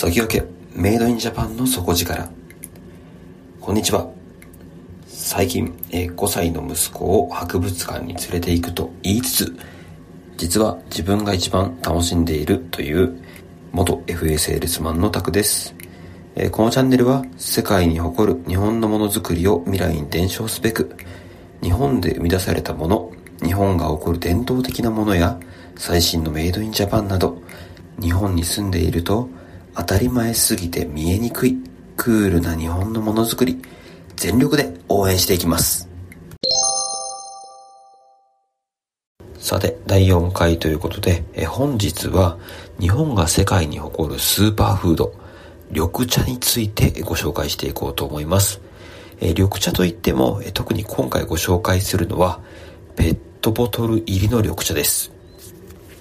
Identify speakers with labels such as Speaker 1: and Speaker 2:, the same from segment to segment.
Speaker 1: 先駆けメイドインジャパンの底力。こんにちは。最近、え5歳の息子を博物館に連れて行くと言いつつ実は自分が一番楽しんでいるという元 FA セールスマンのタクです、えこのチャンネルは世界に誇る日本のものづくりを未来に伝承すべく日本で生み出されたもの日本が誇る伝統的なものや最新のメイドインジャパンなど日本に住んでいると当たり前すぎて見えにくいクールな日本のものづくり全力で応援していきます。さて第4回ということでえ本日は日本が世界に誇るスーパーフード緑茶についてご紹介していこうと思います。え緑茶といってもえ特に今回ご紹介するのはペットボトル入りの緑茶です。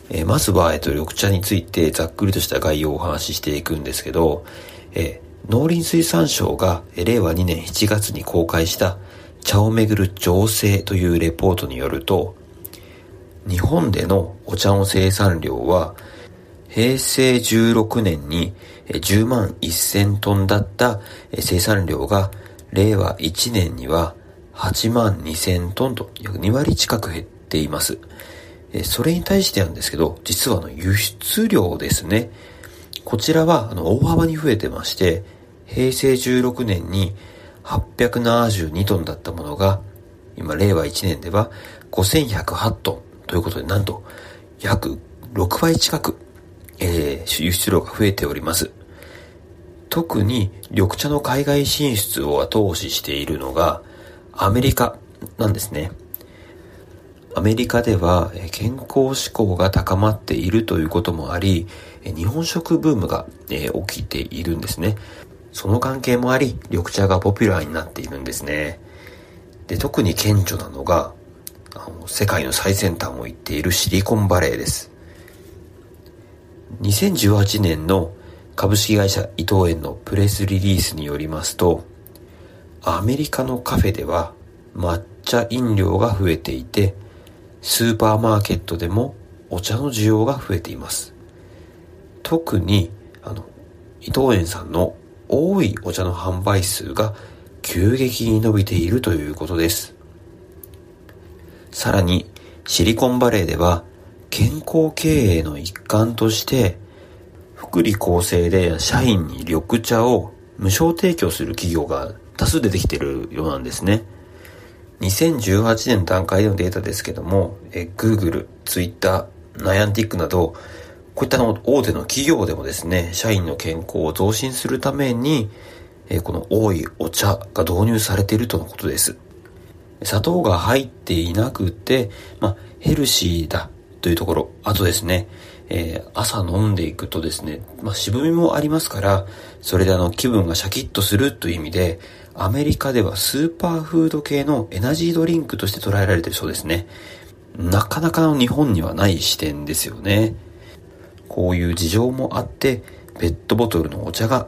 Speaker 1: えー、まずは、えっと、緑茶についてざっくりとした概要をお話ししていくんですけど、えー、農林水産省が、えー、令和2年7月に公開した茶をめぐる情勢というレポートによると、日本でのお茶の生産量は、平成16年に10万1000トンだった生産量が令和1年には8万2000トンと約2割近く減っています。えそれに対してなんですけど、実はあの輸出量ですね。こちらはあの大幅に増えてまして、平成16年に872トンだったものが、今令和1年では5108トンということで、なんと約6倍近く、えー、輸出量が増えております。特に緑茶の海外進出を後押ししているのがアメリカなんですね。アメリカでは健康志向が高まっているということもあり、日本食ブームが起きているんですね。その関係もあり、緑茶がポピュラーになっているんですね。で、特に顕著なのが、あの世界の最先端を言っているシリコンバレーです。2018年の株式会社伊藤園のプレスリリースによりますと、アメリカのカフェでは抹茶飲料が増えていて、スーパーマーケットでもお茶の需要が増えています。特に、あの、伊藤園さんの多いお茶の販売数が急激に伸びているということです。さらに、シリコンバレーでは健康経営の一環として、福利厚生で社員に緑茶を無償提供する企業が多数出てきてるようなんですね。2018年の段階でのデータですけども、え Google、Twitter、ナヤンティックなど、こういったの大手の企業でもですね、社員の健康を増進するために、えこの多いお茶が導入されているとのことです。砂糖が入っていなくて、まあ、ヘルシーだというところ。あとですね、えー、朝飲んでいくとですね、まあ、渋みもありますから、それであの気分がシャキッとするという意味で、アメリカではスーパーフード系のエナジードリンクとして捉えられてるそうですね。なかなかの日本にはない視点ですよね。こういう事情もあって、ペットボトルのお茶が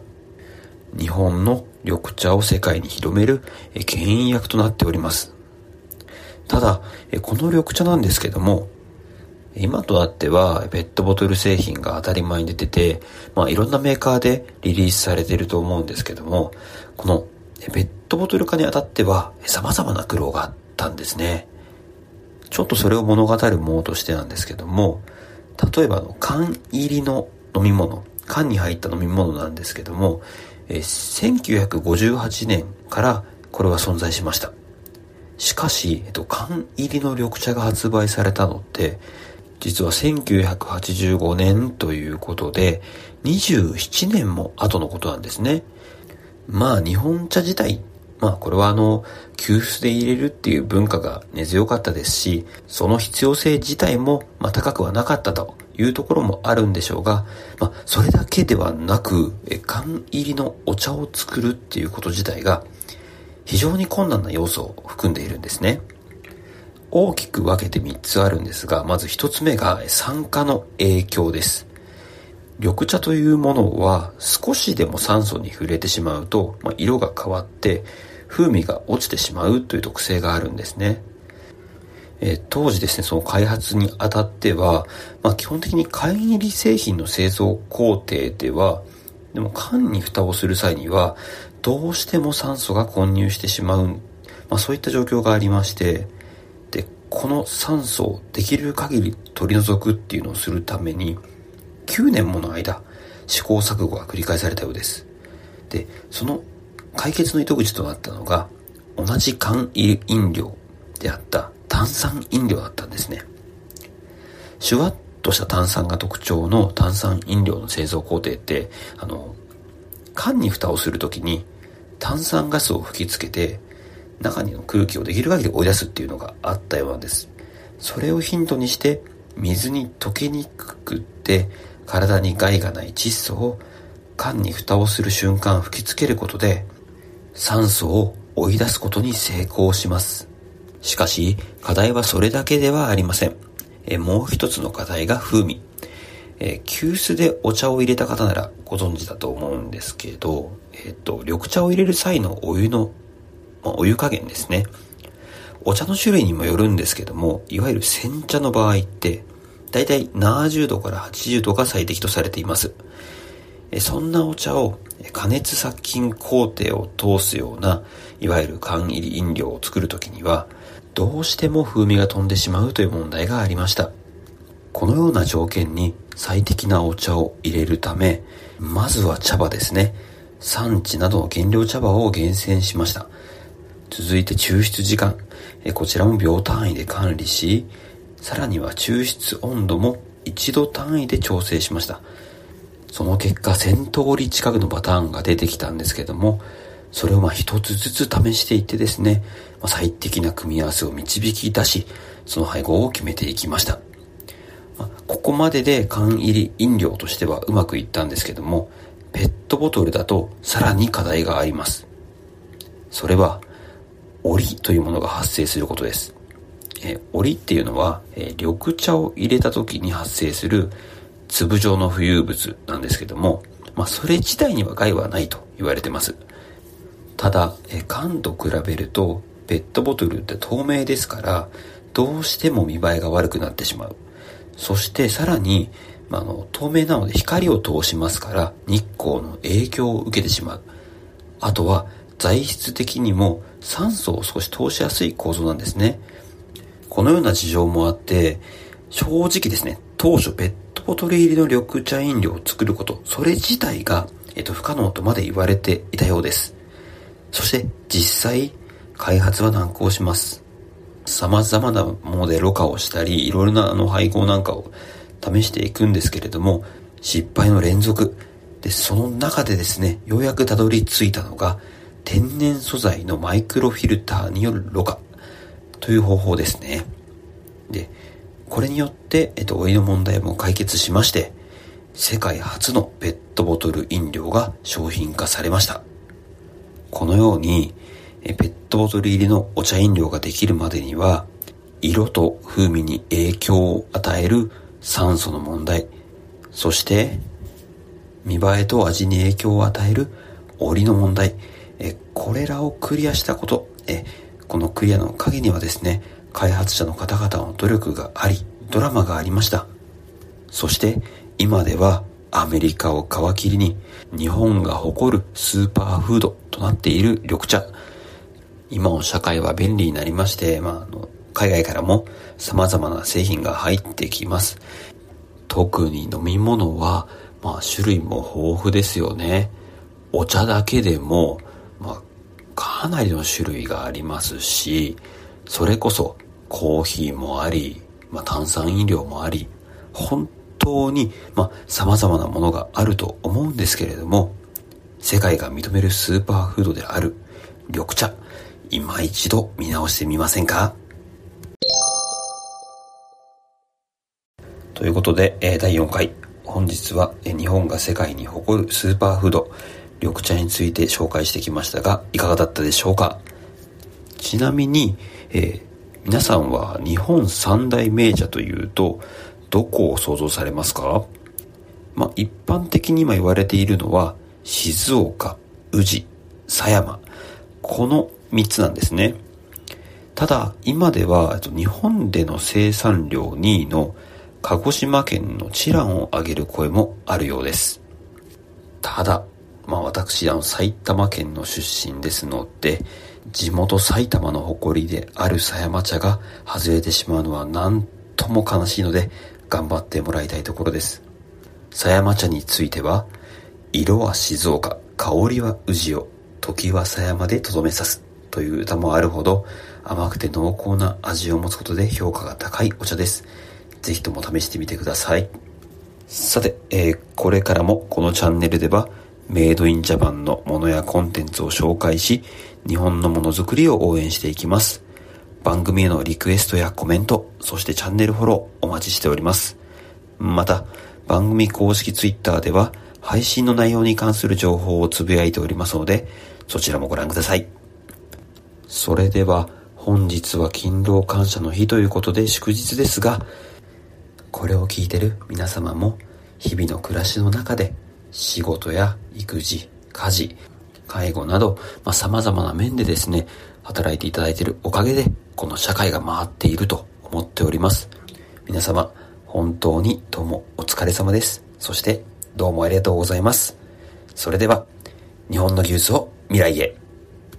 Speaker 1: 日本の緑茶を世界に広める牽引役となっております。ただ、この緑茶なんですけども、今となってはペットボトル製品が当たり前に出てて、まあいろんなメーカーでリリースされていると思うんですけども、このペットボトル化にあたっては様々な苦労があったんですね。ちょっとそれを物語るものとしてなんですけども、例えば缶入りの飲み物、缶に入った飲み物なんですけども、え1958年からこれは存在しました。しかし、えっと、缶入りの緑茶が発売されたのって、実は1985年ということで、27年も後のことなんですね。まあ日本茶自体、まあこれはあの、急須で入れるっていう文化が根強かったですし、その必要性自体もまあ高くはなかったというところもあるんでしょうが、まあそれだけではなく、缶入りのお茶を作るっていうこと自体が非常に困難な要素を含んでいるんですね。大きく分けて3つあるんですが、まず1つ目が酸化の影響です。緑茶というものは少しでも酸素に触れてしまうと、まあ、色が変わって風味が落ちてしまうという特性があるんですね。えー、当時ですね、その開発にあたっては、まあ、基本的に缶入り製品の製造工程では、でも缶に蓋をする際には、どうしても酸素が混入してしまう、まあそういった状況がありまして、この酸素をできる限り取り除くっていうのをするために、9年もの間、試行錯誤が繰り返されたようです。で、その解決の糸口となったのが、同じ缶飲料であった炭酸飲料だったんですね。シュワッとした炭酸が特徴の炭酸飲料の製造工程って、あの、缶に蓋をするときに炭酸ガスを吹きつけて中にの空気をできる限り追い出すっていうのがあったようなんです。それをヒントにして水に溶けにくくって体に害がない窒素を缶に蓋をする瞬間吹きつけることで酸素を追い出すことに成功します。しかし課題はそれだけではありません。えもう一つの課題が風味。え急須でお茶を入れた方ならご存知だと思うんですけど、えっ、と、緑茶を入れる際のお湯の、まあ、お湯加減ですね。お茶の種類にもよるんですけども、いわゆる煎茶の場合って、だいたい70度から80度が最適とされています。そんなお茶を加熱殺菌工程を通すような、いわゆる缶入り飲料を作るときには、どうしても風味が飛んでしまうという問題がありました。このような条件に最適なお茶を入れるため、まずは茶葉ですね。産地などの原料茶葉を厳選しました。続いて抽出時間。こちらも秒単位で管理し、さらには抽出温度も1度単位で調整しました。その結果1000通り近くのパターンが出てきたんですけども、それをまあ一つずつ試していってですね、ま、最適な組み合わせを導き出し、その配合を決めていきました。ここまでで缶入り飲料としてはうまくいったんですけども、ペットボトルだとさらに課題があります。それは、檻というものが発生することです。えー、檻っていうのは、えー、緑茶を入れた時に発生する粒状の浮遊物なんですけども、まあ、それ自体には害はないと言われてます。ただ、え缶と比べると、ペットボトルって透明ですから、どうしても見栄えが悪くなってしまう。そしてさらに、まあ、の、透明なので光を通しますから、日光の影響を受けてしまう。あとは、材質的にも酸素を少し通しやすい構造なんですね。このような事情もあって、正直ですね、当初ペットボトル入りの緑茶飲料を作ること、それ自体が、えっと、不可能とまで言われていたようです。そして、実際、開発は難航します。様々なものでろ過をしたり、いろいろなあの配合なんかを試していくんですけれども、失敗の連続。で、その中でですね、ようやくたどり着いたのが、天然素材のマイクロフィルターによるろ過という方法ですね。で、これによって、えっと、お湯の問題も解決しまして、世界初のペットボトル飲料が商品化されました。このように、ペットボトル入りのお茶飲料ができるまでには、色と風味に影響を与える酸素の問題、そして見栄えと味に影響を与える折の問題、えこれらをクリアしたこと、えこのクリアの陰にはですね、開発者の方々の努力があり、ドラマがありました。そして今ではアメリカを皮切りに日本が誇るスーパーフードとなっている緑茶。今の社会は便利になりまして、まあ、あの海外からも様々な製品が入ってきます。特に飲み物は、まあ、種類も豊富ですよね。お茶だけでも、まあ、かなりの種類がありますし、それこそコーヒーもあり、まあ、炭酸飲料もあり、本当に、まあ、様々なものがあると思うんですけれども、世界が認めるスーパーフードである緑茶、今一度見直してみませんか？ということで、第4回、本日は日本が世界に誇るスーパーフード、緑茶について紹介してきましたが、いかがだったでしょうか？ちなみに、えー、皆さんは日本三大名茶というと、どこを想像されますか？まあ、一般的に今言われているのは、静岡、宇治、狭山。この3つなんですね。ただ、今では、日本での生産量2位の鹿児島県のチランを挙げる声もあるようです。ただ、まあ私、あの、埼玉県の出身ですので、地元埼玉の誇りである狭山茶が外れてしまうのはなんとも悲しいので、頑張ってもらいたいところです。狭山茶については、色は静岡、香りは宇治を、時は狭山でとどめさすという歌もあるほど甘くて濃厚な味を持つことで評価が高いお茶です。ぜひとも試してみてください。さて、えー、これからもこのチャンネルではメイドインジャパンのものやコンテンツを紹介し、日本のものづくりを応援していきます。番組へのリクエストやコメント、そしてチャンネルフォローお待ちしております。また、番組公式ツイッターでは配信の内容に関する情報をつぶやいておりますので、そちらもご覧ください。それでは、本日は勤労感謝の日ということで祝日ですが、これを聞いてる皆様も日々の暮らしの中で仕事や育児、家事、介護など、まあ、様々な面でですね、働いていただいているおかげで、この社会が回っていると思っております。皆様、本当にどうもお疲れ様です。そして、どうもありがとうございます。それでは、日本の技術を未来へ。